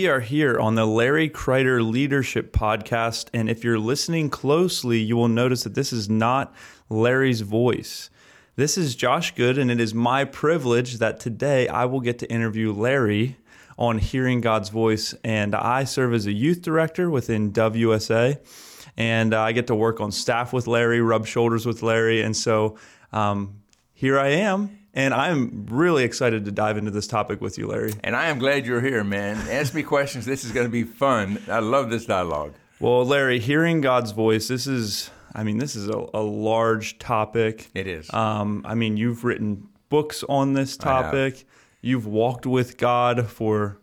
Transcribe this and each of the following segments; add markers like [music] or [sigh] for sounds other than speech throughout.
We are here on the Larry Kreider Leadership Podcast. And if you're listening closely, you will notice that this is not Larry's voice. This is Josh Good, and it is my privilege that today I will get to interview Larry on Hearing God's Voice. And I serve as a youth director within WSA, and I get to work on staff with Larry, rub shoulders with Larry. And so um, here I am and I'm really excited to dive into this topic with you, Larry. And I am glad you're here, man. Ask me questions. This is going to be fun. I love this dialogue. Well, Larry, hearing God's voice, this is, I mean, this is a, a large topic. It is. Um, I mean, you've written books on this topic. You've walked with God for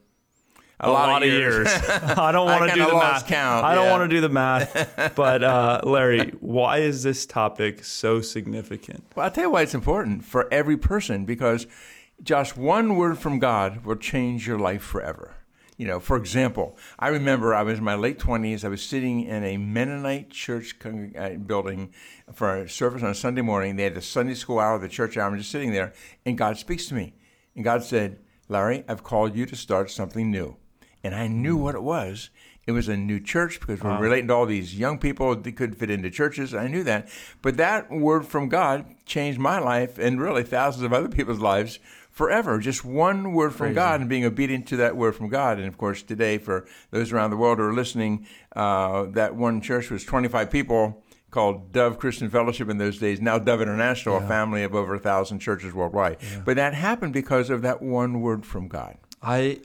a, a lot, lot, of years. years. [laughs] I don't want to do the math. Count, I don't want to do the math. [laughs] But uh, Larry, why is this topic so significant? Well, I'll tell you why it's important for every person because, Josh, one word from God will change your life forever. You know, for example, I remember I was in my late 20s. I was sitting in a Mennonite church uh, building for a service on a Sunday morning. They had the Sunday school hour, the church hour. I'm just sitting there, and God speaks to me. And God said, Larry, I've called you to start something new and I knew what it was. It was a new church because we're wow. relating to all these young people that couldn't fit into churches. I knew that. But that word from God changed my life and really thousands of other people's lives forever. Just one word from Crazy. God and being obedient to that word from God. And of course, today, for those around the world who are listening, uh, that one church was 25 people called Dove Christian Fellowship in those days, now Dove International, yeah. a family of over a thousand churches worldwide. Yeah. But that happened because of that one word from God. I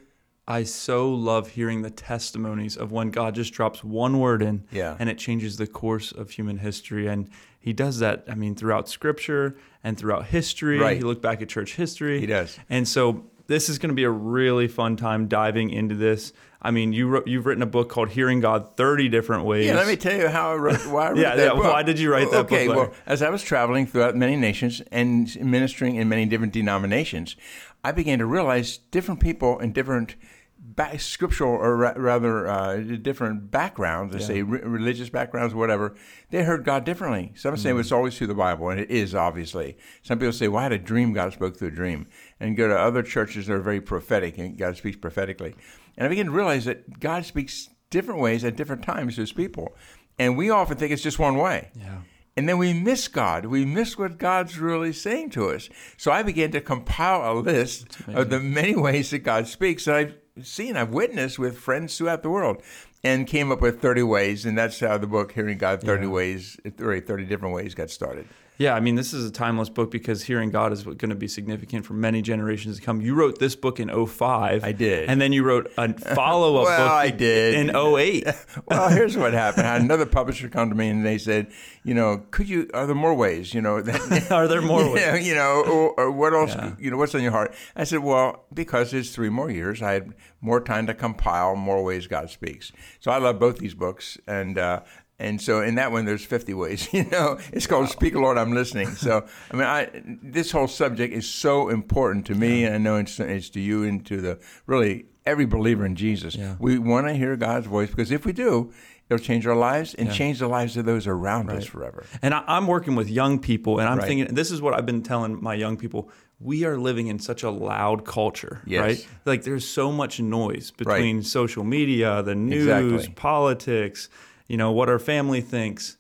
I so love hearing the testimonies of when God just drops one word in yeah. and it changes the course of human history. And he does that, I mean, throughout scripture and throughout history. Right. You look back at church history. He does. And so this is going to be a really fun time diving into this. I mean, you wrote, you've written a book called Hearing God 30 different ways. Yeah, let me tell you how I wrote, why I wrote [laughs] yeah, that yeah, book. Why did you write that okay, book? Okay, well, as I was traveling throughout many nations and ministering in many different denominations, I began to realize different people in different – back, scriptural or ra- rather uh, different backgrounds, let's yeah. say re- religious backgrounds, whatever, they heard God differently. Some mm-hmm. say it's always through the Bible, and it is obviously. Some people say, "Well, I had a dream. God spoke through a dream." And go to other churches that are very prophetic, and God speaks prophetically. And I began to realize that God speaks different ways at different times to His people, and we often think it's just one way. Yeah. And then we miss God. We miss what God's really saying to us. So I began to compile a list of the many ways that God speaks. And I've seen, I've witnessed with friends throughout the world and came up with 30 ways. And that's how the book, Hearing God 30 yeah. Ways, 30 different ways, got started. Yeah, I mean, this is a timeless book because hearing God is going to be significant for many generations to come. You wrote this book in 05. I did. And then you wrote a follow up [laughs] well, book I did. in 08. [laughs] well, here's what happened. I had another publisher come to me and they said, you know, could you, are there more ways? You know, that, [laughs] are there more ways? Yeah, you know, or, or what else, yeah. you know, what's on your heart? I said, well, because it's three more years, I had more time to compile more ways God speaks. So I love both these books. And, uh, and so in that one, there's 50 ways. [laughs] You know, it's called "Speak, Lord, I'm Listening." So I mean, I this whole subject is so important to me, and I know it's, it's to you and to the really every believer in Jesus. Yeah. We want to hear God's voice because if we do, it'll change our lives and yeah. change the lives of those around right. us forever. And I, am working with young people, and I'm right. thinking this is what I've been telling my young people. We are living in such a loud culture, yes. right? Like there's so much noise between right. social media, the news, exactly. politics you know, what our family thinks.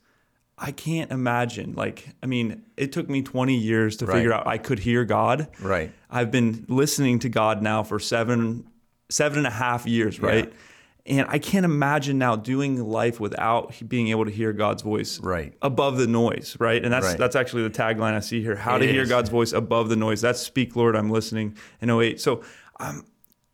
I can't imagine. Like, I mean, it took me 20 years to right. figure out I could hear God. Right. I've been listening to God now for seven, seven and a half years, right? Yeah. And I can't imagine now doing life without being able to hear God's voice right. above the noise, right? And that's right. that's actually the tagline I see here: How it to is. hear God's voice above the noise. That's "Speak, Lord, I'm listening." In 08. So, um,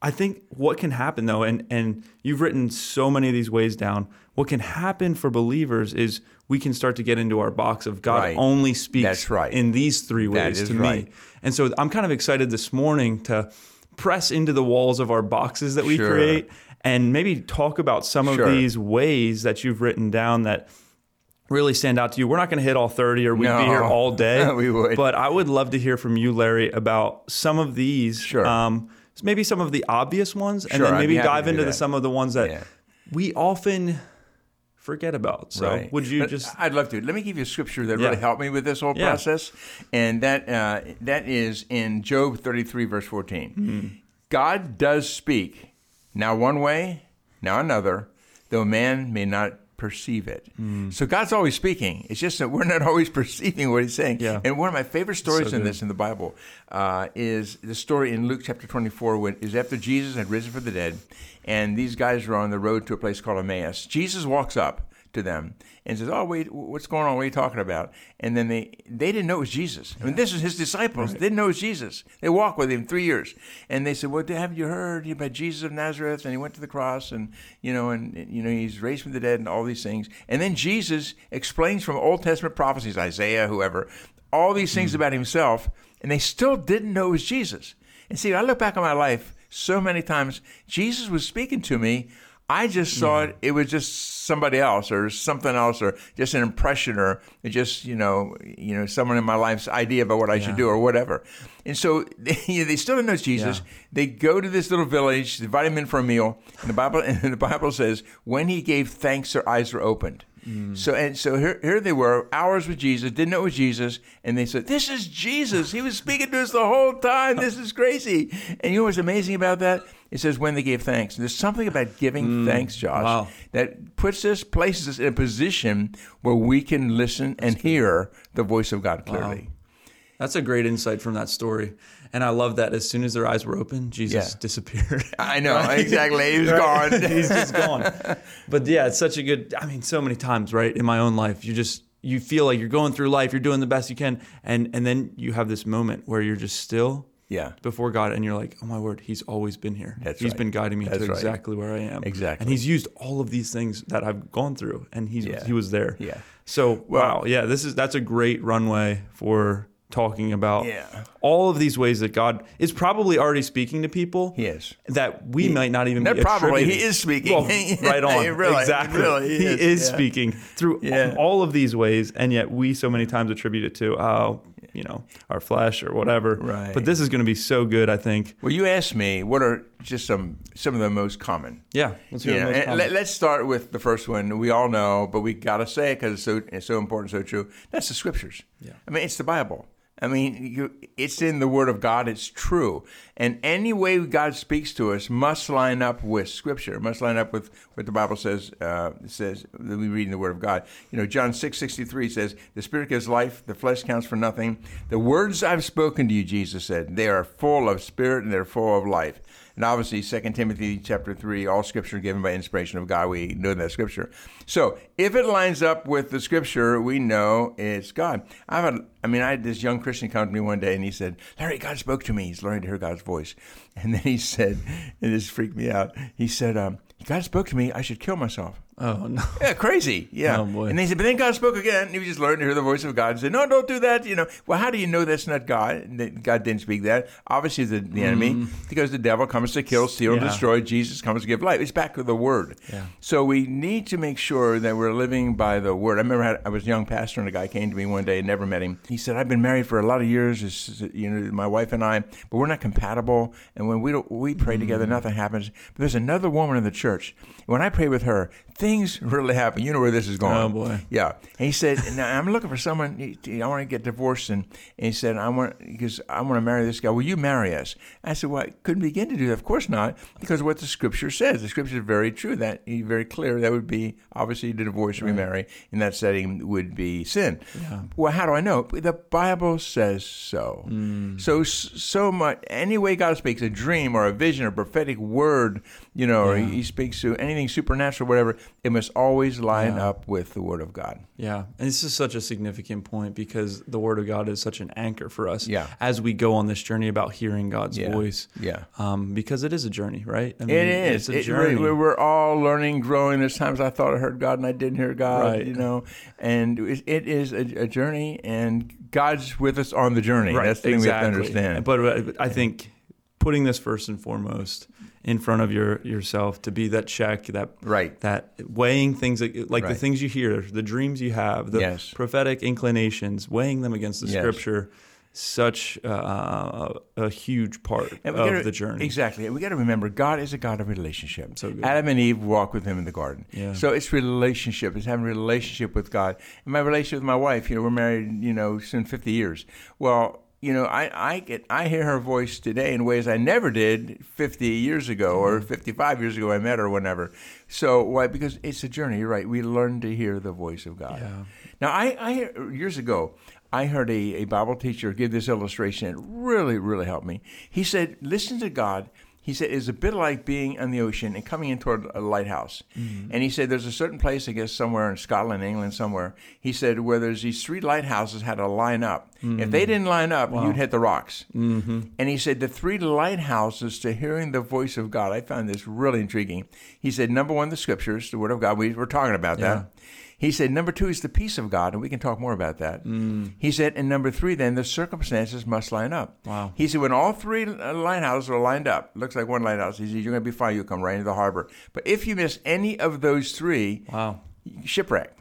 I think what can happen though, and and you've written so many of these ways down. What can happen for believers is we can start to get into our box of God Right. only speaks That's right. in these three ways to right. me. And so I'm kind of excited this morning to press into the walls of our boxes that we Sure. create and maybe talk about some Sure. of these ways that you've written down that really stand out to you. We're not going to hit all 30 or we'd No. be here all day. [laughs] We would. But I would love to hear from you, Larry, about some of these. Sure. Um, maybe some of the obvious ones, and Sure, then maybe dive into the, some of the ones that Yeah. we often forget about. So Right. would you But just I'd love to. Let me give you a scripture that Yeah. really helped me with this whole Yeah. process, and that uh, that is in Job thirty three verse fourteen. Hmm. God does speak now one way, now another, though man may not perceive it. Hmm. So God's always speaking. It's just that we're not [laughs] always perceiving what He's saying. Yeah. And one of my favorite stories So in this in the Bible uh, is the story in Luke chapter 24 when is after Jesus had risen from the dead, and these guys were on the road to a place called Emmaus. Jesus walks up to them and says, "Oh, wait, what's going on? What are you talking about?" And then they they didn't know it was Jesus. I mean, this is his disciples. They didn't know it was Jesus. They walked with him three years, and they said, "Well, haven't you heard about Jesus of Nazareth? And he went to the cross, and you know, and you know, he's raised from the dead, and all these things." And then Jesus explains from Old Testament prophecies, Isaiah, whoever, all these things mm-hmm. about himself, and they still didn't know it was Jesus. And see, I look back on my life so many times. Jesus was speaking to me. I just thought it was just somebody else or something else or just an impression or just you know you know someone in my life's idea about what I should do or whatever. And so [laughs] they, they still don't know Jesus. Yeah. They go to this little village, they invite him in for a meal, and the Bible [laughs] and the Bible says when he gave thanks, their eyes were opened. Mm. So and so here, here they were, hours with Jesus, didn't know it was Jesus, and they said, "This is Jesus. He was speaking to us the whole time. This is crazy." And you know what's amazing about that? It says when they gave thanks. There's something about giving mm. thanks, Josh, wow. that puts us, places us in a position where we can listen and hear the voice of God clearly. That's a great insight from that story. And I love that as soon as their eyes were open, Jesus Yeah. disappeared. [laughs] I know exactly. He was gone. [laughs] He's just gone. [laughs] But yeah, it's such a good I mean, so many times, right? In my own life, you just you feel like you're going through life, you're doing the best you can, and and then you have this moment where you're just still yeah. before God and you're like, Oh my word, he's always been here. That's He's right. been guiding me That's to right. exactly where I am. Exactly. And he's used all of these things that I've gone through and he's Yeah. he was there. Yeah. So wow, yeah, this is that's a great runway for talking about Yeah. all of these ways that God is probably already speaking to people. He is. That we might not even be probably, he is speaking. Well, [laughs] right on. Really- exactly. really he is, is yeah. speaking through Yeah. all of these ways, and yet we so many times attribute it to, oh, you know, our flesh or whatever. Right. But this is going to be so good, I think. Well, you asked me what are just some some of the most common. Yeah. Let's hear the Yeah, and common. let, us start with the first one. We all know, but we got to say it because it's so it's so important, so true. That's the scriptures. Yeah. I mean, it's the Bible. I mean, you, it's in the Word of God. It's true, and any way God speaks to us must line up with Scripture. Must line up with what the Bible says. Uh, says that we read in the Word of God. You know, John six sixty three says, "The Spirit gives life; the flesh counts for nothing." The words I've spoken to you, Jesus said, they are full of spirit and they're full of life. And obviously, 2 Timothy chapter 3, all scripture given by inspiration of God. We know that scripture. So if it lines up with the scripture, we know it's God. I've mean, I had this young Christian come to me one day and he said, Larry, God spoke to me. He's learning to hear God's voice. And then he said, and this freaked me out. He said, um, God spoke to me. I should kill myself. Oh, no. [laughs] Yeah, crazy. Yeah. Oh, boy. And they said, but then God spoke again. And he was just learning to hear the voice of God and said, no, don't do that. You know, well, how do you know that's not God? And God didn't speak that. Obviously, the, the enemy, because the devil comes to kill, steal. Yeah. destroy. Jesus comes to give life. It's back to the word. Yeah. So we need to make sure that we're living by the word. I remember I, was a young pastor and a guy came to me one day, never met him. He said, I've been married for a lot of years, you know, my wife and I, but we're not compatible. And when we don't, we pray together, Mm. nothing happens. But there's another woman in the church. When I pray with her, things really happen. You know where this is going. Oh, boy. Yeah. And he said, now I'm looking for someone, I want to get divorced. And, and he said, I want, because I want to marry this guy. Will you marry us? I said, well, I couldn't begin to do that. Of course not, because what the scripture says. The scripture is very true. That very clear. That would be obviously to divorce or remarry in that setting would be sin. Well, how do I know? The Bible says so. Hmm. So so much. Any way God speaks, a dream or a vision or prophetic word, you know, or he, he speaks to anything supernatural, whatever, it must always line Yeah. up with the Word of God. Yeah, and this is such a significant point because the Word of God is such an anchor for us Yeah. as we go on this journey about hearing God's Yeah. voice. Yeah. Um, because it is a journey, right? I It is. It's a journey. really- we're all learning, growing. There's times I thought I heard God and I didn't hear God, Right. you know. And it is a, a journey, and God's with us on the journey. right. That's the thing exactly. we have to understand. But I think putting this first and foremost in front of your yourself to be that check, that Right. that weighing things like, like the things you hear, the dreams you have, the Yes. prophetic inclinations, weighing them against the Yes. Scripture. Such uh, a huge part of gotta- the journey. Exactly. And we got to remember God is a God of relationship. So good. Adam and Eve walked with him in the garden. Yeah. So it's relationship. It's having a relationship with God. And my relationship with my wife, you know, we're married, you know, soon 50 years. Well, you know, I, I get I hear her voice today in ways I never did 50 years ago or mm-hmm. 55 years ago I met her whenever. So why? Because it's a journey. You're right. We learn to hear the voice of God. Yeah. Now, I, I years ago, I heard a, a Bible teacher give this illustration. It really, really helped me. He said, "Listen to God." He said it's a bit like being on the ocean and coming in toward a lighthouse. Mm-hmm. And he said there's a certain place, I guess somewhere in Scotland, England, somewhere. He said where there's these three lighthouses had to line up. If they didn't line up, you'd hit the rocks. Mm-hmm. And he said the three lighthouses to hearing the voice of God. I found this really intriguing. He said number one, the scriptures, the Word of God. We were talking about Yeah. that. He said, number two is the peace of God, and we can talk more about that. He said, and number three, then the circumstances must line up. Wow. He said, when all three uh, lighthouses are lined up, looks like one lighthouse, he said, you're going to be fine. You'll come right into the harbor. But if you miss any of those three, Wow. shipwreck.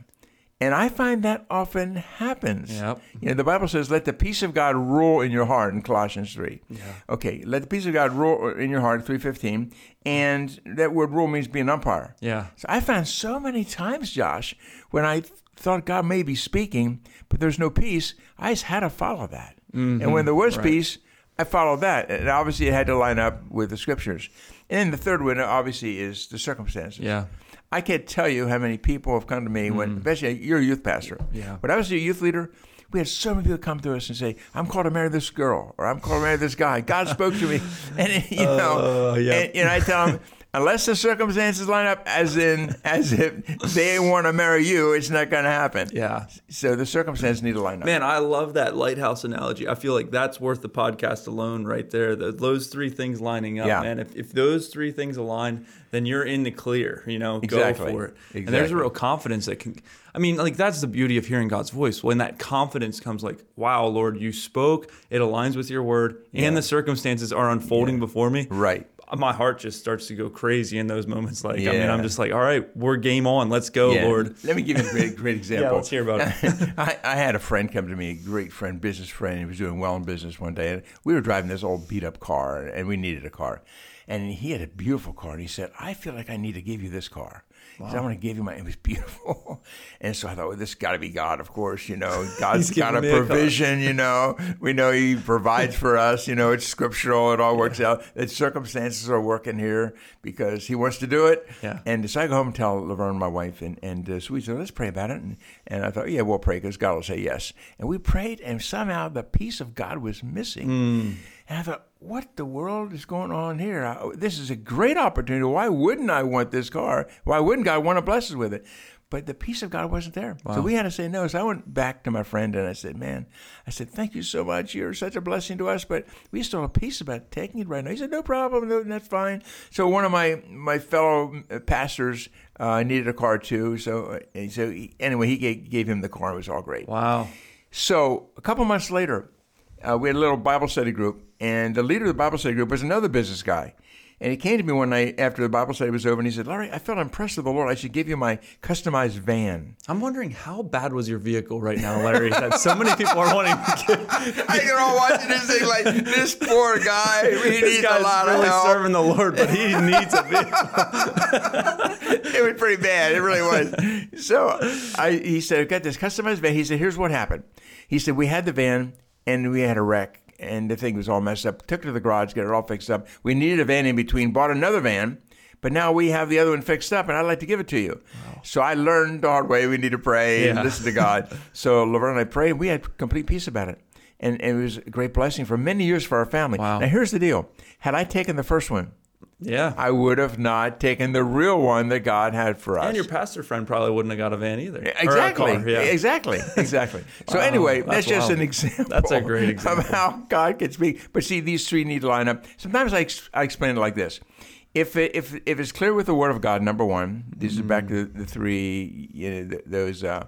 And I find that often happens. Yep. You know, the Bible says, "Let the peace of God rule in your heart." In Colossians three. Yeah. Okay, let the peace of God rule in your heart. Three fifteen, and that word "rule" means be an umpire. Yeah. So I found so many times, Josh, when I thought God may be speaking, but there's no peace, I just had to follow that. And when there was Mm-hmm. Right. peace, I followed that. And obviously, it had to line up with the scriptures. And then the third one, obviously, is the circumstances. Yeah. I can't tell you how many people have come to me when, especially you're a youth pastor. Yeah. When I was a youth leader, we had so many people come to us and say, "I'm called to marry this girl," or "I'm called to marry this guy." God spoke to me, [laughs] and you know, Uh, yeah. and, and I tell them, unless the circumstances line up, as in, [laughs] as if they want to marry you, it's not going to happen. Yeah. So the circumstances need to line up. Man, I love that lighthouse analogy. I feel like that's worth the podcast alone right there. The, those three things lining up, Yeah. man. If, if those three things align, then you're in the clear, you know, Exactly. go for it. And there's a real confidence that can, I mean, like that's the beauty of hearing God's voice. When that confidence comes like, wow, Lord, you spoke, it aligns with your word, and the circumstances are unfolding before me. Right. My heart just starts to go crazy in those moments. Like, I mean, I'm just like, all right, we're game on. Let's go, Yeah. Lord. Let me give you a great, great [laughs] example. Yeah, let's hear about it. [laughs] I, I had a friend come to me, a great friend, business friend. He was doing well in business one day. And we were driving this old beat up car, and we needed a car. And he had a beautiful car. And he said, I feel like I need to give you this car. He said, I want to give you my, it was beautiful. [laughs] And so I thought, well, this got to be God, of course. You know, [laughs] God's got a provision, you know. We know He provides [laughs] for us. You know, it's scriptural. It all works out. The circumstances are working here because He wants to do it. Yeah. And so I go home and tell Laverne, my wife, and, and uh, so we said, let's pray about it. And, and I thought, yeah, we'll pray because God will say yes. And we prayed, and somehow the peace of God was missing. And I thought, what the world is going on here? I, this is a great opportunity. Why wouldn't I want this car? Why wouldn't God want to bless us with it? But the peace of God wasn't there. So we had to say no. So I went back to my friend and I said, man, I said, thank you so much. You're such a blessing to us, but we still have peace about taking it right now. He said, no problem. No, that's fine. So one of my, my fellow uh, pastors uh, needed a car too. So, uh, so he, anyway, he gave, gave him the car. It was all great. Wow. So a couple months later, uh, we had a little Bible study group, and the leader of the Bible study group was another business guy. And he came to me one night after the Bible study was over, and he said, "Larry, I felt impressed with the Lord. I should give you my customized van." I'm wondering how bad was your vehicle right now, Larry? that so many people are wanting to get. [laughs] I can all watching this thing like this poor guy. He This needs a guy's lot of really help. serving the Lord, but he [laughs] needs a vehicle. it was pretty bad. It really was. So I, he said, I've got this customized van. He said, here's what happened. He said, we had the van and we had a wreck and the thing was all messed up. Took it to the garage, got it all fixed up. We needed a van in between, bought another van, but now we have the other one fixed up and I'd like to give it to you. So I learned the hard way. We need to pray and listen to God. [laughs] so Laverne and I prayed. We had complete peace about it. And, and it was a great blessing for many years for our family. Wow. Now here's the deal. Had I taken the first one, Yeah. I would have not taken the real one that God had for us. and your pastor friend probably wouldn't have got a van either. Exactly. car, yeah. Exactly. Exactly. [laughs] So anyway, that's that's, just an example. That's a great example. of how God can speak. But see, these three need to line up. Sometimes I, ex- I explain it like this: if it, if if it's clear with the Word of God, number one, this is back to the, the three you know, th- those uh,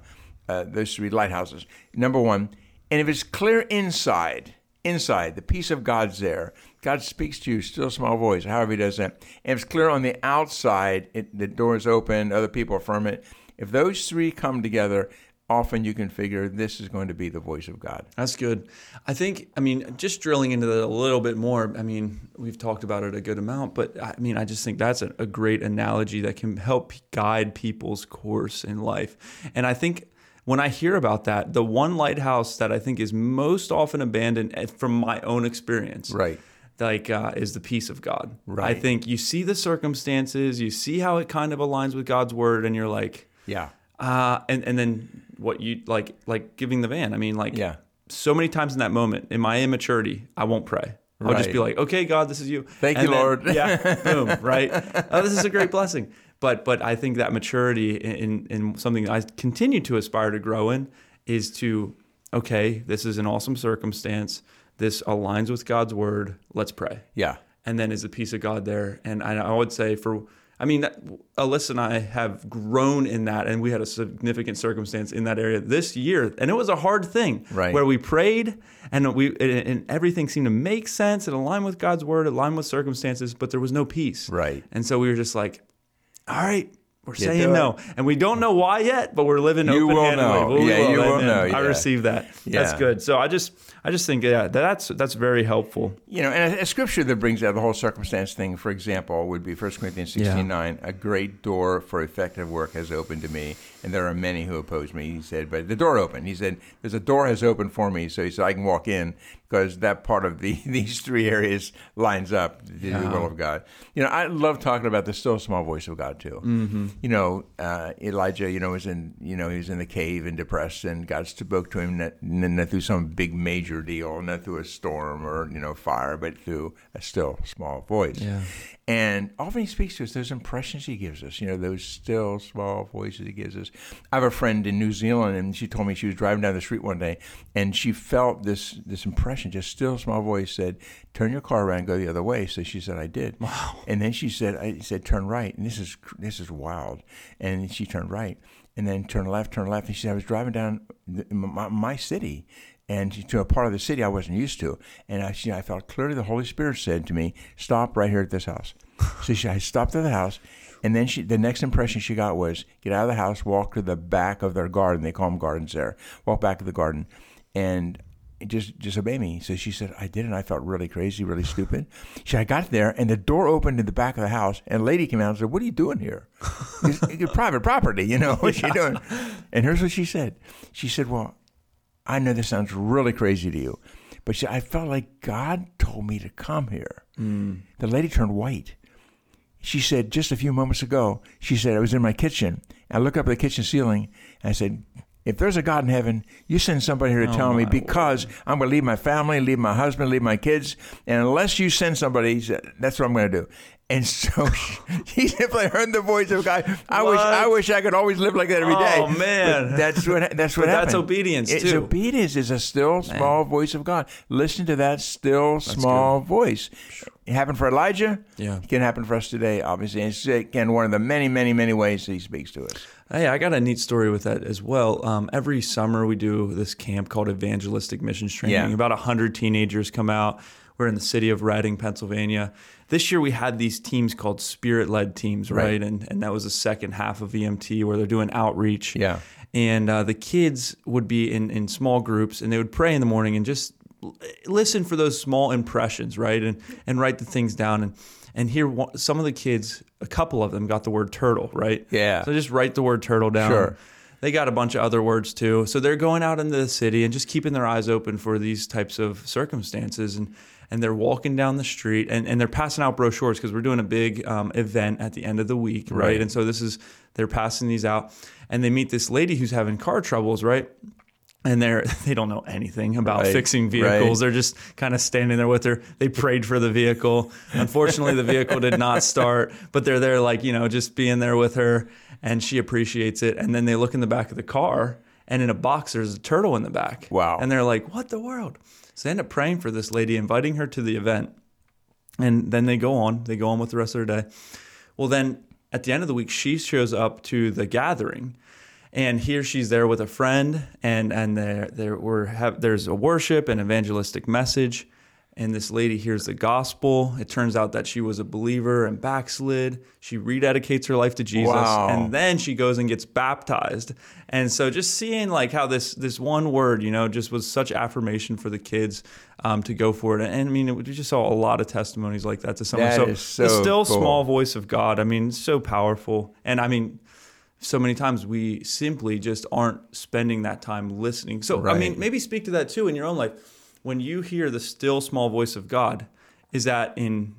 uh, those three lighthouses. Number one, and if it's clear inside, inside the peace of God's there. God speaks to you, still small voice, however He does that. And it's clear on the outside, it, the door is open, other people affirm it. If those three come together, often you can figure this is going to be the voice of God. That's good. I think, I mean, just drilling into that a little bit more, I mean, we've talked about it a good amount, but I mean, I just think that's a, a great analogy that can help guide people's course in life. And I think when I hear about that, the one lighthouse that I think is most often abandoned eh, from my own experience. Right. Like uh, is the peace of God. Right. I think you see the circumstances, you see how it kind of aligns with God's word, and you're like, Yeah. uh, and and then what you like like giving the van. I mean, like Yeah. so many times in that moment in my immaturity, I won't pray. I'll just be like, okay, God, this is you. Thank And you, then- Lord. yeah, [laughs] boom, right. Oh, this is a great blessing. But but I think that maturity in in something I continue to aspire to grow in is to okay, this is an awesome circumstance. This aligns with God's word. Let's pray Yeah. and then is the peace of God there. And I, I would say for, I mean, that- Alyssa and I have grown in that, and we had a significant circumstance in that area this year, and it was a hard thing, Right. Where we prayed, and we and, and everything seemed to make sense and align with God's word, align with circumstances, but there was no peace, Right. And so we were just like, all right. We're saying it. no, and we don't know why yet, but we're living You will open-handedly. know. We Yeah, you will know, I yeah. received that. That's good. So I just, I just think, yeah, that's that's very helpful. You know, and a, a scripture that brings out the whole circumstance thing, for example, would be 1 Corinthians 16 9. A great door for effective work has opened to me, and there are many who oppose me. He said, but the door opened. He said, there's a door has opened for me, so he said, I can walk in because that part of the [laughs] these three areas lines up to the will of God. You know, I love talking about the still small voice of God, too. Mm-hmm. You know, uh, Elijah, you know, was in, you know, he was in the cave and depressed, and God spoke to him not, not through some big major deal, not through a storm or, you know, fire, but through a still small voice. Yeah. And often he speaks to us, those impressions he gives us, you know, those still small voices he gives us. I have a friend in New Zealand, and she told me she was driving down the street one day, and she felt this this impression, just still small voice said, "Turn your car around, go the other way." So she said, "I did." Wow. And then she said, "I said turn right," and this is this is wild. And she turned right, and then turn left, turn left, and she said, "I was driving down the, my, my city." And to a part of the city I wasn't used to. And I, I felt clearly the Holy Spirit said to me, "Stop right here at this house." [laughs] so she, I stopped at the house, and then she, the next impression she got was, "Get out of the house, walk to the back of their garden. They call them gardens there. Walk back to the garden, and." Just, just obey me. So she said, I did, and I felt really crazy, really stupid. She, I got there, and the door opened in the back of the house, and a lady came out and said, "What are you doing here? [laughs] It's, it's private property, you know. What you doing?" And here's what she said. She said, "Well, I know this sounds really crazy to you, but she, I felt like God told me to come here. Hmm. The lady turned white. She said, just a few moments ago, she said, I was in my kitchen. I looked up at the kitchen ceiling and I said, if there's a God in heaven, you send somebody here to oh, tell me because I'm going to leave my family, leave my husband, leave my kids. And unless you send somebody, that's what I'm going to do. And so [laughs] she simply heard the voice of God. I wish I wish I could always live like that every day. Oh, man. But that's what that's what But that's obedience, It's too. obedience is a still small voice of God. Listen to that still small voice. It happened for Elijah. Yeah. It can happen for us today, obviously. And it's again one of the many, many, many ways that he speaks to us. Hey, I got a neat story with that as well. Um, every summer we do this camp called Evangelistic Missions Training. Yeah. About 100 teenagers come out. We're in the city of Reading, Pennsylvania. This year we had these teams called spirit led teams, right? Right. And, and that was the second half of EMT where they're doing outreach. Yeah. And uh, the kids would be in, in small groups and they would pray in the morning and just l- listen for those small impressions, right? And, and write the things down. And, and here, some of the kids, a couple of them got the word turtle, right? Yeah. So just write the word turtle down. Sure. They got a bunch of other words too. So they're going out into the city and just keeping their eyes open for these types of circumstances. And, and they're walking down the street and, and they're passing out brochures because we're doing a big um, event at the end of the week, right? Right. And so this is, they're passing these out and they meet this lady who's having car troubles, right? and they're [laughs] they don't know anything about Right, fixing vehicles. right. They're just kind of standing there with her. They prayed for the vehicle. Unfortunately, the vehicle did not start, but they're there like you know just being there with her, and she appreciates it. And then they look in the back of the car, and in a box there's a turtle in the back. Wow. And they're like, "What the world?" So they end up praying for this lady, inviting her to the event, and then they go on. They go on with the rest of their day. Well, then at the end of the week, she shows up to the gathering, and here she's there with a friend, and and there there were have there's a worship and evangelistic message, and this lady hears the gospel. It turns out that she was a believer and backslid. She rededicates her life to Jesus, Wow. and then she goes and gets baptized. And so just seeing like how this this one word, you know, just was such affirmation for the kids um, to go for it. And I mean, we just saw a lot of testimonies like that to someone. That so is so the still cool. small voice of God. I mean, so powerful. And I mean, so many times we simply just aren't spending that time listening. So I mean, maybe speak to that too in your own life. When you hear the still small voice of God, is that in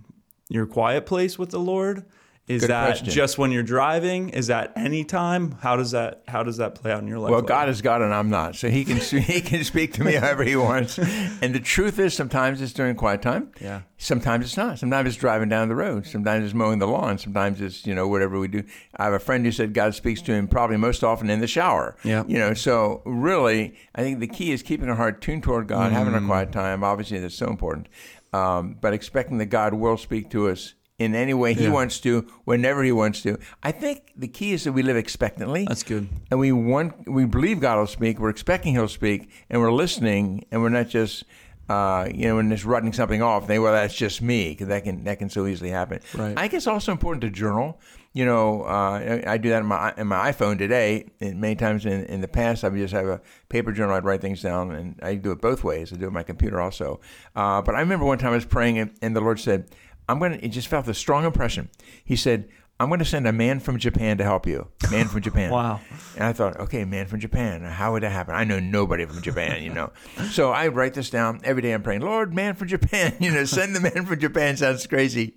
your quiet place with the Lord? Is Good that question. just when you're driving? Is that any time? How does that how does that play out in your life? Well? God is God and I'm not, so He can [laughs] He can speak to me however He wants. [laughs] And the truth is, sometimes it's during quiet time. Yeah. Sometimes it's not. Sometimes it's driving down the road. Sometimes it's mowing the lawn. Sometimes it's you know whatever we do. I have a friend who said God speaks to him probably most often in the shower. Yeah. You know, so really, I think the key is keeping our heart tuned toward God, having Mm. a quiet time. Obviously, that's so important. Um, but expecting that God will speak to us. In any way he Yeah. wants to, whenever he wants to. I think the key is that we live expectantly That's good. and we want we believe God will speak. We're expecting He'll speak, and we're listening, and we're not just uh, you know, and just writing something off. They well, that's just me because that can that can so easily happen. Right. I think it's also important to journal. You know, uh, I I do that in my in my iPhone today. And many times in, in the past, I would just have a paper journal. I'd write things down, and I do it both ways. I do it on my computer also. Uh, but I remember one time I was praying, and, and the Lord said, "I'm going to." It just felt a strong impression. He said. I'm going to send a man from Japan to help you. Man from Japan. [laughs] Wow. And I thought, okay, man from Japan. How would that happen? I know nobody from Japan, you know. [laughs] so I write this down every day. I'm praying, Lord, man from Japan. [laughs] You know, send the man from Japan. Sounds crazy.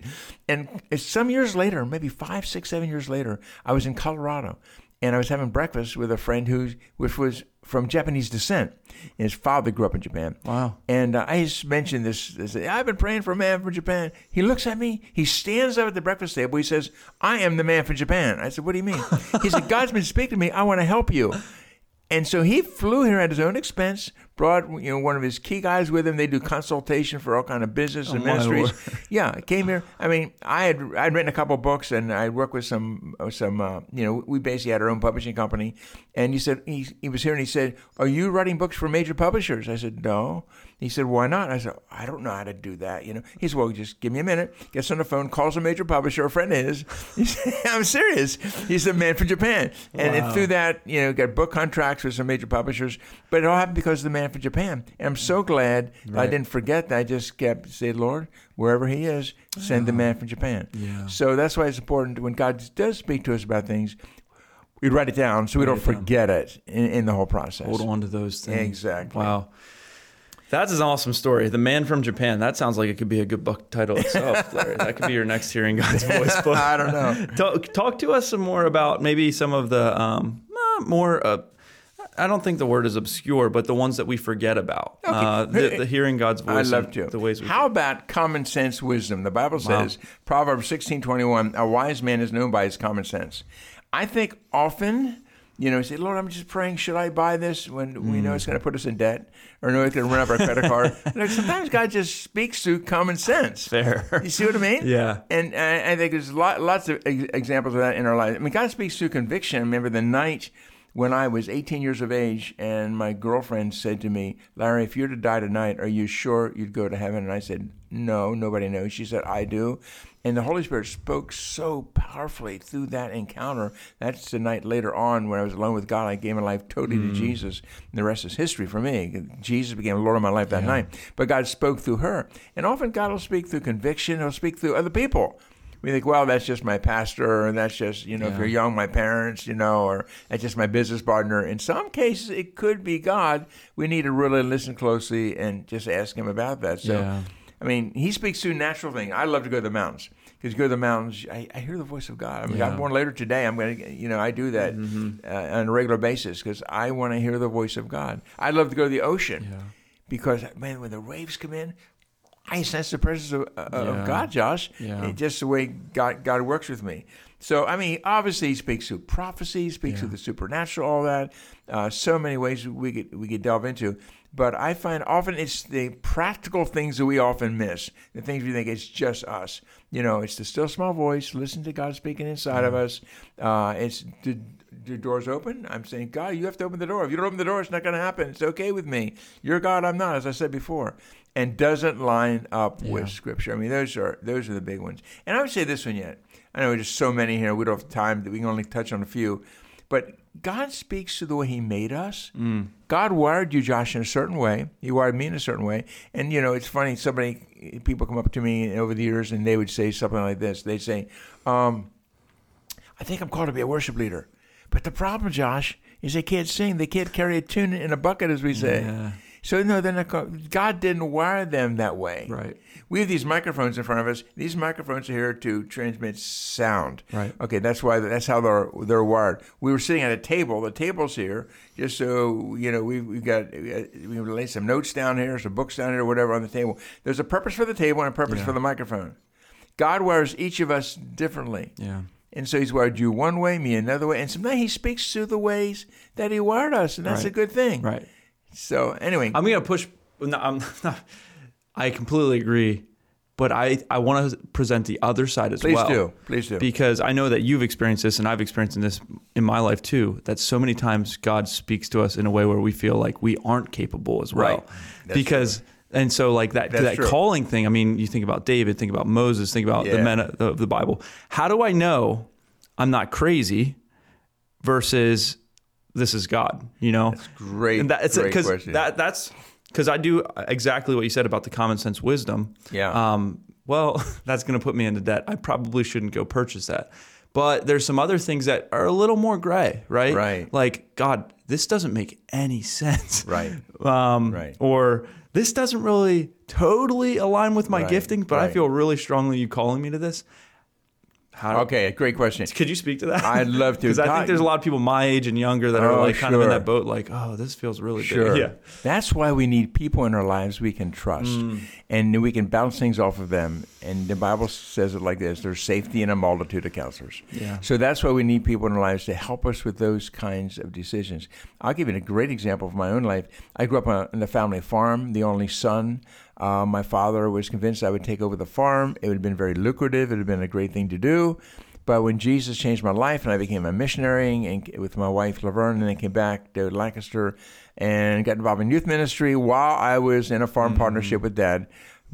And some years later, maybe five, six, seven years later, I was in Colorado, and I was having breakfast with a friend who, which was from Japanese descent. And his father grew up in Japan. Wow. And uh, I just mentioned this, this. I've been praying for a man from Japan. He looks at me. He stands up at the breakfast table. He says, "I am the man from Japan." I said, "What do you mean?" He said, "God's been speaking to me. I want to help you." And so he flew here at his own expense. Brought you know one of his key guys with him. They do consultation for all kind of business and Oh, my ministries. [laughs] Yeah, came here. I mean, I had I'd written a couple books and I worked with some some uh, you know we basically had our own publishing company. And he said he he was here and he said, "Are you writing books for major publishers?" I said, "No." He said, "Why not?" I said, "I don't know how to do that." You know. He said, "Well, just give me a minute." Gets on the phone, calls a major publisher, a friend of his. [laughs] He said, "I'm serious." He's the man from Japan, and, and through that, you know, got book contracts with some major publishers. But it all happened because of the man from Japan. And I'm so glad that I didn't forget that. I just kept saying, Lord, wherever he is, send the man from Japan. Yeah. So that's why it's important when God does speak to us about things, we write it down so we Write don't it forget it in, in the whole process. Hold on to those things. Exactly. Wow. That's an awesome story. The Man from Japan. That sounds like it could be a good book title itself, [laughs] Larry. That could be your next Hearing God's [laughs] Voice book. I don't know. talk, talk to us some more about maybe some of the um, more. Uh, I don't think the word is obscure, but the ones that we forget about. Uh, the, the hearing God's voice. I love to. The ways we. How about common sense wisdom? The Bible Wow. says, Proverbs sixteen twenty one, a wise man is known by his common sense. I think often, you know, say, Lord, I'm just praying, should I buy this when we know hmm. it's going to put us in debt or know it's going to run up our credit card? [laughs] Like, sometimes God just speaks through common sense. Fair. You see what I mean? Yeah. And I, I think there's lot, lots of ex- examples of that in our lives. I mean, God speaks through conviction. I remember the night when I was 18 years of age, and my girlfriend said to me, Larry, if you're to die tonight, are you sure you'd go to heaven? And I said, No, nobody knows. She said, I do. And the Holy Spirit spoke so powerfully through that encounter. That's the night later on when I was alone with God. I gave my life totally to mm. Jesus. And the rest is history for me. Jesus became the Lord of my life that night. But God spoke through her. And often God will speak through conviction, He'll speak through other people. We think, well, that's just my pastor, or that's just, you know, if you're young, my parents, you know, or that's just my business partner. In some cases, it could be God. We need to really listen closely and just ask Him about that. So, Yeah. I mean, He speaks through natural things. I love to go to the mountains Because go to the mountains, I, I hear the voice of God. I mean, Yeah. I'm born later today. I'm going to, you know, I do that Mm-hmm. uh, on a regular basis because I want to hear the voice of God. I love to go to the ocean Yeah. because, man, when the waves come in, I sense the presence of, uh, Yeah. of God, Josh. Just the way God, God works with me. So, I mean, obviously, he speaks through prophecy, speaks through the supernatural, all that. Uh, so many ways we could, we could delve into. But I find often it's the practical things that we often miss, the things we think it's just us. You know, it's the still small voice, listen to God speaking inside of us. Uh, it's the, the doors open. I'm saying, God, you have to open the door. If you don't open the door, it's not going to happen. It's okay with me. You're God, I'm not, as I said before. And doesn't line up with Scripture. I mean, those are those are the big ones. And I would say this one yet. I know there's so many here. We don't have time we can only touch on a few. But God speaks to the way He made us. God wired you, Josh, in a certain way. He wired me in a certain way. And you know, it's funny. Somebody, people come up to me over the years, and they would say something like this. They'd say, um, "I think I'm called to be a worship leader." But the problem, Josh, is they can't sing. They can't carry a tune in a bucket, as we say. Yeah. So no, they're not. God didn't wire them that way. Right. We have these microphones in front of us. These microphones are here to transmit sound. Right. Okay, that's why that's how they're they're wired. We were sitting at a table. The table's here just so you know we we've got we laid some notes down here, some books down here, or whatever on the table. There's a purpose for the table and a purpose Yeah. for the microphone. God wires each of us differently. Yeah. And so he's wired you one way, me another way, and sometimes he speaks through the ways that he wired us, and that's Right. a good thing. Right. So anyway, I'm gonna push. No, I'm [laughs] not, I completely agree, but I I want to present the other side as please well. do, please do. Because I know that you've experienced this, and I've experienced this in my life too. That so many times God speaks to us in a way where we feel like we aren't capable as well. Right. Because and so like that That's that true. calling thing. I mean, you think about David, think about Moses, think about the men of the Bible. How do I know I'm not crazy versus this is God? You know, That's great, And that, it's great because question. that that's because I do exactly what you said about the common sense wisdom. Yeah. Um, well, [laughs] that's going to put me into debt. I probably shouldn't go purchase that. But there's some other things that are a little more gray, right? Right. Like, God, this doesn't make any [laughs] sense. Right. Um, Right. Or this doesn't really totally align with my Right, gifting, but I feel really strongly you calling me to this. How, okay, great question. Could you speak to that? I'd love to. [laughs] Because I think there's a lot of people my age and younger that are Oh, like kind of in that boat, like, oh, this feels really Sure. good. Yeah. That's why we need people in our lives we can trust. Mm. And we can bounce things off of them. And the Bible says it like this there's safety in a multitude of counselors. Yeah. So that's why we need people in our lives to help us with those kinds of decisions. I'll give you a great example of my own life. I grew up on, in the family farm, the only son. Uh, my father was convinced I would take over the farm. It would have been very lucrative, it would have been a great thing to do. But when Jesus changed my life and I became a missionary and with my wife Laverne, and then came back to Lancaster and got involved in youth ministry while I was in a farm partnership with Dad,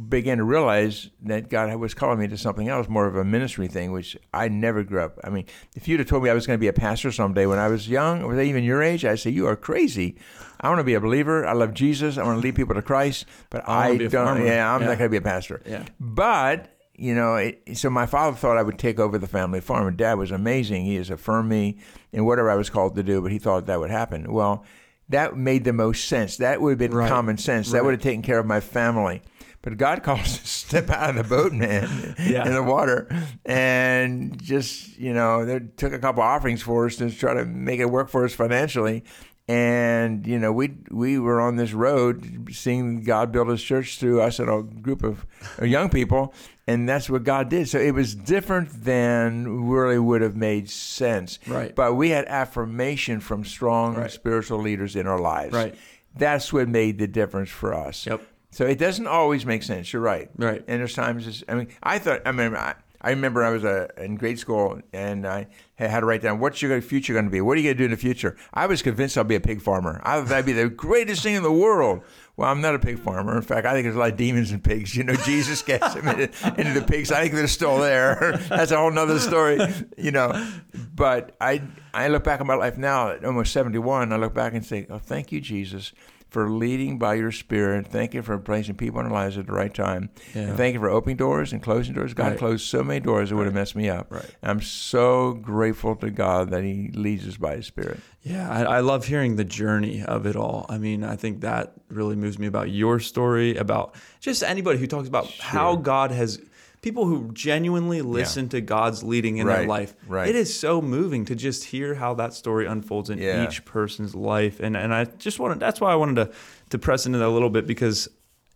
began to realize that God was calling me to something else, more of a ministry thing, which I never grew up. I mean, if you'd have told me I was going to be a pastor someday when I was young, or even your age, I'd say you are crazy. I want to be a believer. I love Jesus. I want to lead people to Christ, but I I, don't. Yeah, I'm Yeah. not going to be a pastor. Yeah. But you know, it, so my father thought I would take over the family farm, and Dad was amazing. He has affirmed me in whatever I was called to do, but he thought that would happen. Well, that made the most sense. That would have been Right. common sense. That would have taken care of my family. But God [laughs] calls us to step out of the boat, man, Yeah. in the water, and just you know, they took a couple offerings for us to try to make it work for us financially. And you know, we we were on this road, seeing God build His church through us and a group of young people, and that's what God did. So it was different than really would have made sense. Right. But we had affirmation from strong Right. spiritual leaders in our lives. Right. That's what made the difference for us. Yep. So it doesn't always make sense. You're right. Right. And there's times. It's, I mean, I thought. I mean, I, I remember I was uh, in grade school and I had to write down what's your future going to be. What are you going to do in the future? I was convinced I'll be a pig farmer. I thought that'd be the greatest thing in the world. Well, I'm not a pig farmer. In fact, I think there's a lot of demons in pigs. You know, [laughs] Jesus gets them into, into the pigs. I think they're still there. [laughs] That's a whole nother story. You know, but I I look back on my life now at almost 71. I look back and say, oh, thank you, Jesus. For leading by your spirit. Thank you for placing people in our lives at the right time. Yeah. And thank you for opening doors and closing doors. God Right. closed so many doors that would have messed me up. Right. I'm so grateful to God that He leads us by His Spirit. Yeah, I, I love hearing the journey of it all. I mean, I think that really moves me about your story, about just anybody who talks about how God has people who genuinely listen to God's leading in their life. right. It is so moving to just hear how that story unfolds in Yeah. each person's life. And and I just wanted that's why I wanted to to press into that a little bit because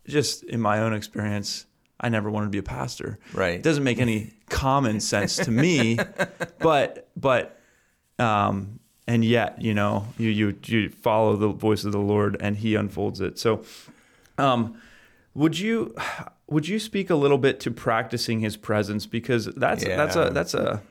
just in my own experience, I never wanted to be a pastor. Right. It doesn't make any [laughs] common sense to me, but but um and yet, you know, you you you follow the voice of the Lord and he unfolds it. So um would you would you speak a little bit to practicing his presence because that's that's a that's a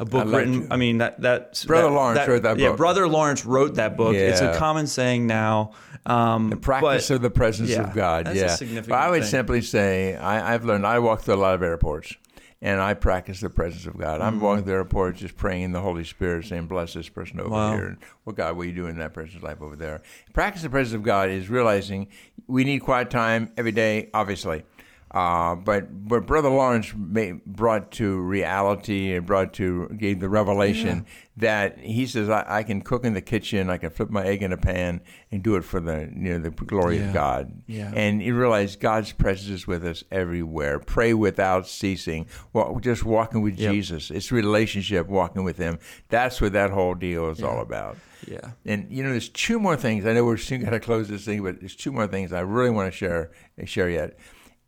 a book like written. to. I mean that that Brother Lawrence wrote that book. Yeah, brother Lawrence wrote that book. It's a common saying now. Um, Practice but- of the presence yeah, of God. that's a yeah. significant But I would thing. simply say I, I've learned. I walk through a lot of airports, and I practice the presence of God. Mm-hmm. I'm walking through airports, just praying in the Holy Spirit, saying, "Bless this person over Wow. here." And what God, what are you doing in that person's life over there? Practice the presence of God is realizing we need quiet time every day, obviously. Uh, but but Brother Lawrence brought to reality and brought to gave the revelation that he says I, I can cook in the kitchen, I can flip my egg in a pan and do it for the you know the glory Yeah. of God. Yeah. And you realize God's presence is with us everywhere. Pray without ceasing. Well, just walking with Yep. Jesus. It's relationship, walking with Him. That's what that whole deal is all about. Yeah. And you know, there's two more things. I know we're soon going to close this thing, but there's two more things I really want to share share yet,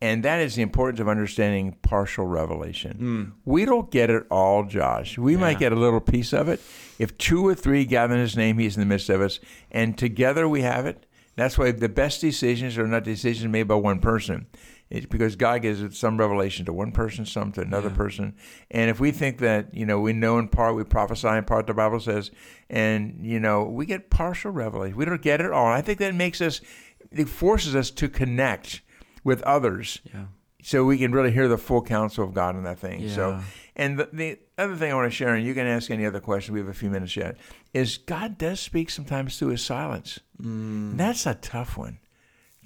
and that is the importance of understanding partial revelation. Hmm. We don't get it all, Josh. We might get a little piece of it. If two or three gather in His name, He's in the midst of us, and together we have it. That's why the best decisions are not decisions made by one person. It's because God gives some revelation to one person, some to another person. And if we think that, you know, we know in part, we prophesy in part, the Bible says, and, you know, we get partial revelation. We don't get it all. I think that makes us, it forces us to connect with others Yeah. so we can really hear the full counsel of God in that thing. So, and the, the other thing I want to share, and you can ask any other question. We have a few minutes yet. Is God does speak sometimes through His silence. Mm. That's a tough one.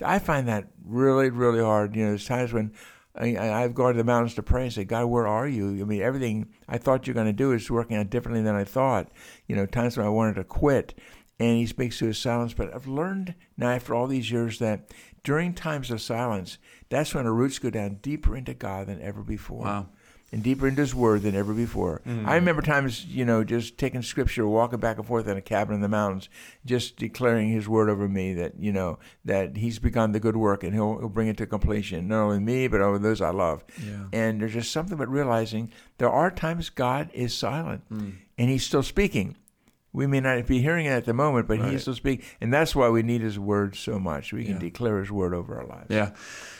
I find that really, really hard. You know, there's times when I, I- I've gone to the mountains to pray and say, God, where are you? I mean, everything I thought you're going to do is working out differently than I thought. You know, times when I wanted to quit, and He speaks through His silence. But I've learned now after all these years that during times of silence, that's when our roots go down deeper into God than ever before Wow. and deeper into His Word than ever before. I remember times, you know, just taking Scripture, walking back and forth in a cabin in the mountains, just declaring His Word over me that you know that He's begun the good work and He'll, he'll bring it to completion, not only me but over those I love. Yeah. And there's just something about realizing there are times God is silent Hmm. and He's still speaking. We may not be hearing it at the moment, but Right. He's still speaking, and that's why we need His Word so much. We can Yeah. declare His Word over our lives. Yeah,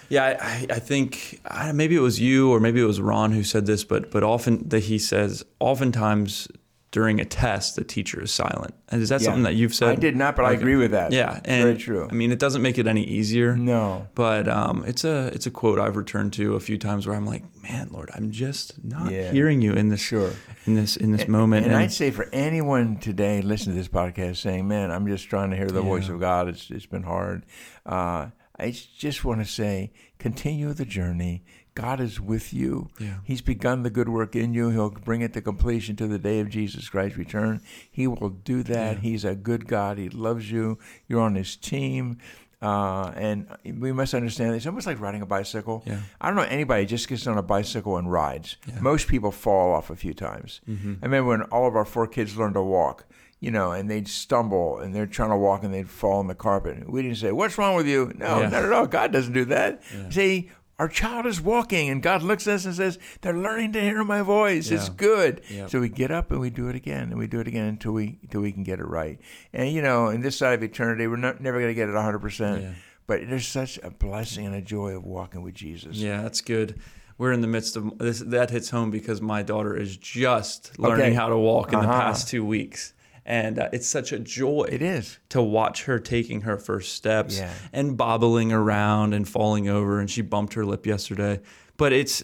yeah. I, I- think I, maybe it was you or maybe it was Ron who said this, but but often that he says oftentimes during a test the teacher is silent. And is that Yeah. something that you've said? I did not, but I agree with that. Yeah, and very true. I mean, it doesn't make it any easier. no. But um, it's a it's a quote I've returned to a few times where I'm like, man, Lord, I'm just not Yeah. hearing you in this Sure. in this in this moment. And, I'd say for anyone today listening to this podcast saying, "Man, I'm just trying to hear the voice of God. It's it's been hard." Uh, I just want to say, continue the journey. God is with you. Yeah. He's begun the good work in you. He'll bring it to completion to the day of Jesus Christ's return. He will do that. Yeah. He's a good God. He loves you. You're on His team. Uh, and we must understand it's almost like riding a bicycle. Yeah. I don't know anybody just gets on a bicycle and rides. Yeah. Most people fall off a few times. Mhm. I remember when all of our four kids learned to walk, you know, and they'd stumble and they're trying to walk and they'd fall on the carpet. We didn't say, What's wrong with you? No, Yeah. not at all. God doesn't do that. See, our child is walking and God looks at us and says, They're learning to hear my voice. It's good. So we get up and we do it again and we do it again until we until we can get it right. And you know, in this side of eternity, we're not, never going to get it 100%. Yeah. But there's such a blessing and a joy of walking with Jesus. Yeah, that's good. We're in the midst of this. That hits home because my daughter is just learning Okay. how to walk in the Uh-huh. past two weeks, and uh, it's such a joy. It is. to watch her taking her first steps Yeah. and bobbling around and falling over. And she bumped her lip yesterday. But it's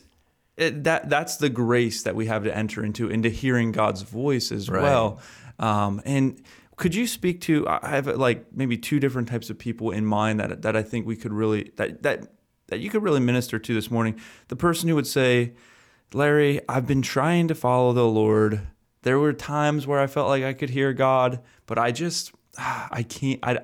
it, that that's the grace that we have to enter into into hearing God's voice as Right. well. Um, and could you speak to? I have like maybe two different types of people in mind that that I think we could really that that that you could really minister to this morning. The person who would say, Larry, I've been trying to follow the Lord. There were times where I felt like I could hear God, but I just [sighs] I can't I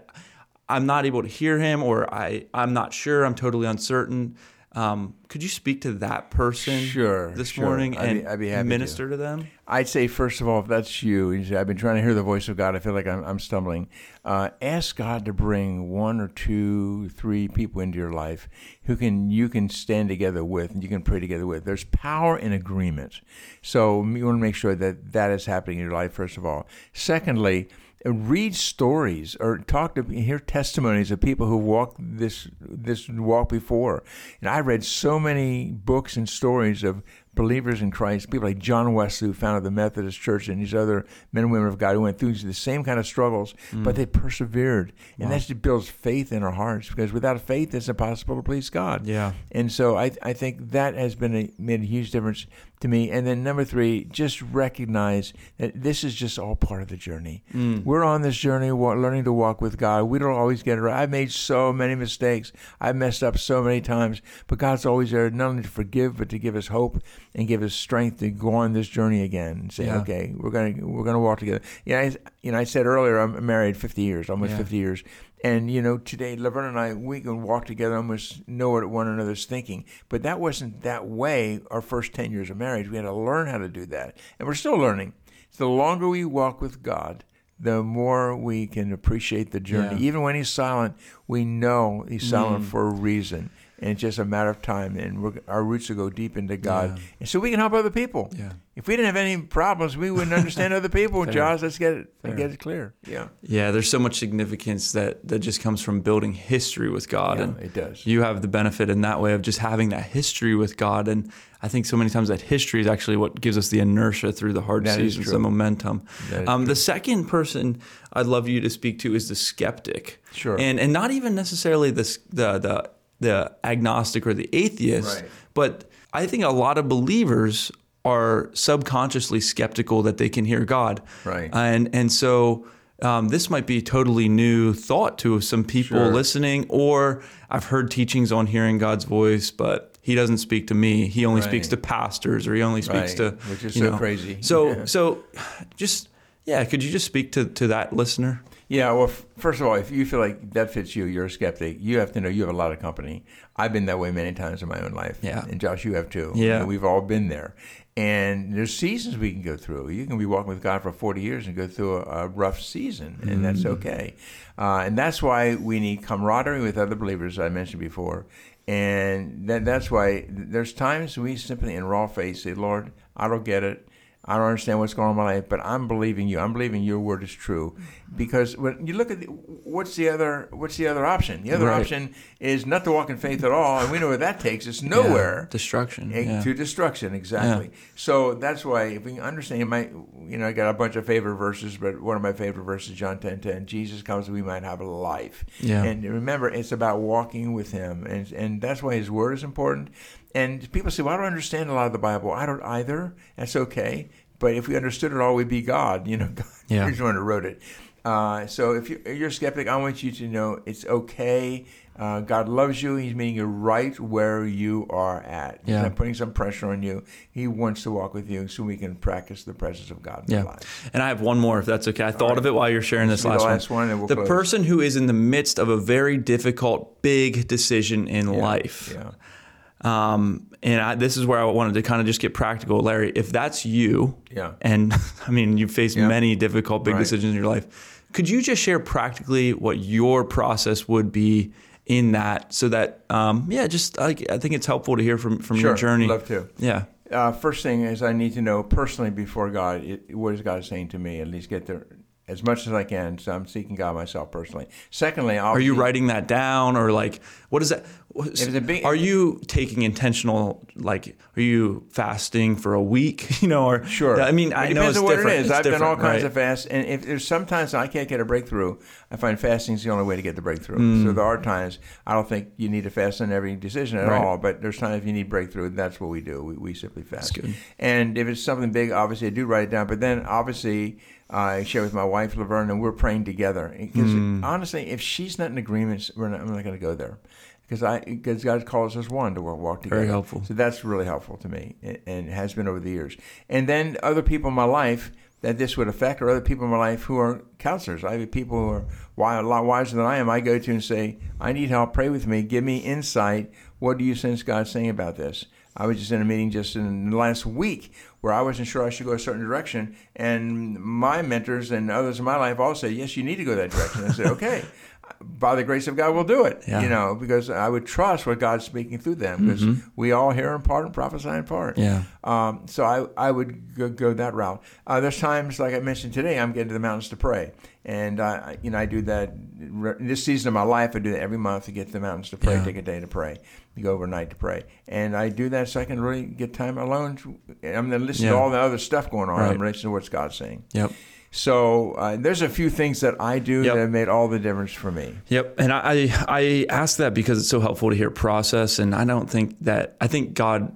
I'm not able to hear him or I I'm not sure, I'm totally uncertain. Um, could you speak to that person Sure, this sure. morning I'd be- and I'd be happy to. minister to. them? I'd say, first of all, if that's you, you say, I've been trying to hear the voice of God. I feel like I'm, I'm stumbling. Uh, ask God to bring one or two, three people into your life who can you can stand together with and you can pray together with. There's power in agreement. So you want to make sure that that is happening in your life, first of all. Secondly, read stories or talk to hear testimonies of people who walked this this walk before. And I read so many books and stories of believers in Christ, people like John Wesley, who founded the Methodist Church, and these other men and women of God who went through the same kind of struggles, but mm. they persevered. And that just builds faith in our hearts because without faith, it's impossible to please God. Yeah. And so I, I think that has been a, made a huge difference to me. And then number three, just recognize that this is just all part of the journey. Mm. We're on this journey, learning to walk with God. We don't always get it right. I've made so many mistakes. I've messed up so many times, but God's always there not only to forgive, but to give us hope and give us strength to go on this journey again and say, Yeah. okay, we're gonna we're gonna walk together. Yeah, I, you know, I said earlier, I'm married 50 years, almost Yeah. 50 years. And you know, today Laverne and I we can walk together, almost know what one another's thinking. But that wasn't that way our first ten years of marriage. We had to learn how to do that, and we're still learning. So the longer we walk with God, the more we can appreciate the journey. Yeah. Even when He's silent, we know He's silent Mm. for a reason, and it's just a matter of time. And we're, our roots will go deep into God, Yeah. and so we can help other people. Yeah. If we didn't have any problems, we wouldn't understand other people. Fair. Josh, let's get it Fair. get it clear. Yeah, Yeah, there's so much significance that that just comes from building history with God, Yeah, and it does. You have the benefit in that way of just having that history with God, and I think so many times that history is actually what gives us the inertia through the hard That is seasons, the momentum. Um, the second person I'd love you to speak to is the skeptic, Sure. and and not even necessarily the the the, the agnostic or the atheist, Right. but I think a lot of believers are subconsciously skeptical that they can hear God, Right. and and so. Um, this might be a totally new thought to some people Sure. listening, or I've heard teachings on hearing God's voice, but He doesn't speak to me. He only Right. speaks to pastors, or He only speaks Right, to which is you so know. crazy. So [laughs] Yeah. so, just yeah, could you just speak to to that listener? Yeah, well, f- first of all, if you feel like that fits you, you're a skeptic. You have to know you have a lot of company. I've been that way many times in my own life. Yeah. And Josh, you have too. Yeah. Know, we've all been there. And there's seasons we can go through. You can be walking with God for 40 years and go through a, a rough season, and that's Mm. okay. Uh, and that's why we need camaraderie with other believers, I mentioned before. And that, that's why there's times we simply, in raw faith, say, Lord, I don't get it. I don't understand what's going on in my life, but I'm believing you. I'm believing your word is true. Because when you look at the, what's the other what's the other option? The other Right. option is not to walk in faith at all, and we know where that takes us. Nowhere. Yeah, destruction. Eh, yeah. To destruction, exactly. So that's why if we understand, you might, you know, I got a bunch of favorite verses, but one of my favorite verses, John ten ten, Jesus comes we might have a life. Yeah. And remember, it's about walking with Him, and and that's why His Word is important. And people say, "Well, I don't understand a lot of the Bible." I don't either. That's okay. But if we understood it all, we'd be God. You know, [laughs] God, Yeah. He's the one who wrote it. Uh, so if you're, a skeptic, I want you to know it's okay. Uh, God loves you. He's meeting you right where you are at. He's Yeah. not putting some pressure on you. He wants to walk with you so we can practice the presence of God in Yeah. our lives. And I have one more, if that's okay. I thought right. of it while you're sharing this This will be last, the last one, and we'll the close. person who is in the midst of a very difficult, big decision in Yeah. life. Yeah. Um, and I, this is where I wanted to kind of just get practical, Larry. If that's you, Yeah. and [laughs] I mean you face Yeah. many difficult, big Right. decisions in your life, could you just share practically what your process would be in that, so that um, yeah, just like I think it's helpful to hear from from Sure. your journey. Love to. Yeah, Uh, first thing is I need to know personally before God it, what is God saying to me. At least get there as much as I can. So I'm seeking God myself personally. Secondly, are you obviously- writing that down or like what is that? big- are you taking intentional like are you fasting for a week? [laughs] You know, or Sure. I mean, it I know depends it's on what different. it is. It's I've done all kinds right? of fasts, and if there's sometimes I can't get a breakthrough, I find fasting is the only way to get the breakthrough. Mm. So there are times I don't think you need to fast on every decision at Right. all, but there's times you need breakthrough, and that's what we do. We, we simply fast. And if it's something big, obviously I do write it down. But then obviously I share with my wife Laverne, and we're praying together. Because Mm. honestly, if she's not in agreement, we're not, I'm not going to go there. Because I, because God calls us one to walk together. Very helpful. So that's really helpful to me, and and has been over the years. And then other people in my life, that this would affect, or other people in my life who are counselors. I have people who are a lot wiser than I am. I go to and say, I need help. Pray with me. Give me insight. What do you sense God saying about this? I was just in a meeting just in the last week where I wasn't sure I should go a certain direction, and my mentors and others in my life all said, "Yes, you need to go that direction." I said, "Okay." [laughs] by the grace of God, we'll do it. Yeah. You know, because I would trust what God's speaking through them, because mm-hmm. we all hear in part and prophesy in part. Yeah. Um, so I, I would go, go that route. Uh, there's times, like I mentioned today, I'm getting to the mountains to pray, and I, you know, I do that. This season of my life, I do that every month to get to the mountains to pray, yeah. take a day to pray, to go overnight to pray, and I do that so I can really get time alone. I'm going to listen yeah. to all the other stuff going on. Right. I'm listening to what God's saying. Yep. So uh, there's a few things that I do yep. that have made all the difference for me. Yep, and I I ask that because it's so helpful to hear process, and I don't think that I think God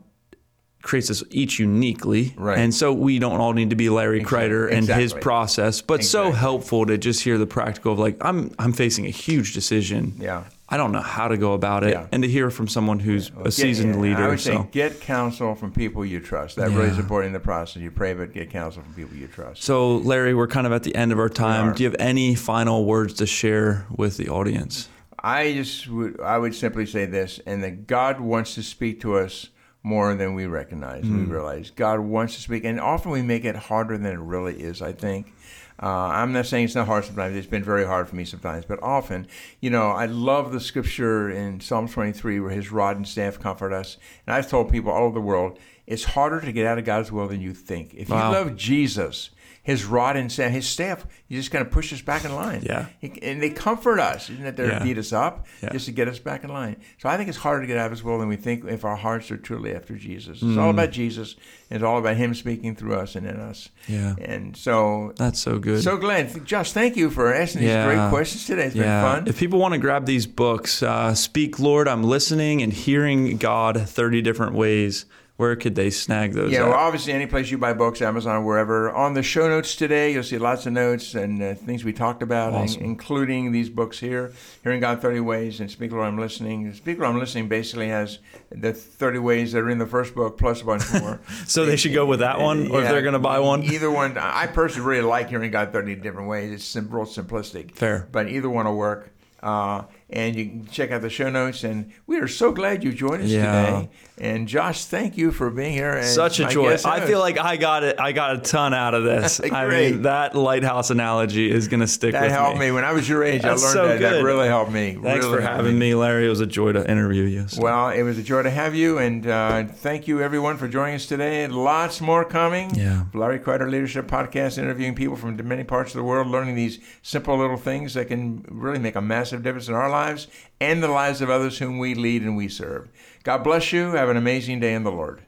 creates us each uniquely, right. and so we don't all need to be Larry Kreider exactly. and his process, but exactly. so helpful to just hear the practical of like I'm I'm facing a huge decision. Yeah. I don't know how to go about it, yeah. and to hear from someone who's well, a seasoned get, leader. I would so. say get counsel from people you trust. That yeah. really is important in the process. You pray, but get counsel from people you trust. So, Larry, we're kind of at the end of our time. Do you have any final words to share with the audience? I just would, I would simply say this, and that God wants to speak to us more than we recognize mm. we hmm. realize. God wants to speak, and often we make it harder than it really is. I think. Uh, I'm not saying it's not hard sometimes. It's been very hard for me sometimes, but often, you know, I love the scripture in Psalm 23 where His rod and staff comfort us. And I've told people all over the world, it's harder to get out of God's will than you think. If wow. you love Jesus, his rod and staff, his staff, he just kind of pushes us back in line. Yeah. He, and they comfort us, isn't it? They yeah. beat us up yeah. just to get us back in line. So I think it's harder to get out of his will than we think if our hearts are truly after Jesus. It's mm. all about Jesus. It's all about him speaking through us and in us. Yeah. And so that's so good. So glad. Josh, thank you for asking these great questions today. It's yeah. been fun. If people want to grab these books, uh, Speak Lord, I'm listening and hearing God 30 different ways where could they snag those? Yeah, well, obviously, any place you buy books, Amazon, wherever. On the show notes today, you'll see lots of notes and uh, things we talked about, awesome. including these books here Hearing God 30 Ways and Speak Lord I'm Listening. Speak Lord I'm Listening basically has the 30 ways that are in the first book plus a bunch more. [laughs] so they should go with that one, or yeah, if they're going to buy one? Either one. I personally really like Hearing God 30 different ways. It's real simplistic. Fair. But either one will work. Uh, and you can check out the show notes. And we are so glad you joined us yeah. today. And Josh, thank you for being here. Such a joy. I feel like I got it. I got a ton out of this. [laughs] I mean, that lighthouse analogy is going to stick. That helped me. me. when I was your age. That's I learned so that. Good. That really helped me. Thanks really for having me. me. Larry. It was a joy to interview you. So. Well, it was a joy to have you, and uh, thank you everyone for joining us today. Lots more coming. Yeah. Larry Kreider Leadership Podcast, interviewing people from many parts of the world, learning these simple little things that can really make a massive difference in our lives and the lives of others whom we lead and we serve. God bless you. Have an amazing day in the Lord.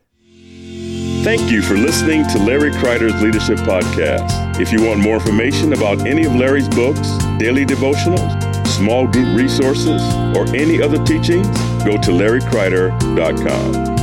Thank you for listening to Larry Kreider's Leadership Podcast. If you want more information about any of Larry's books, daily devotionals, small group resources, or any other teachings, go to larrykreider.com.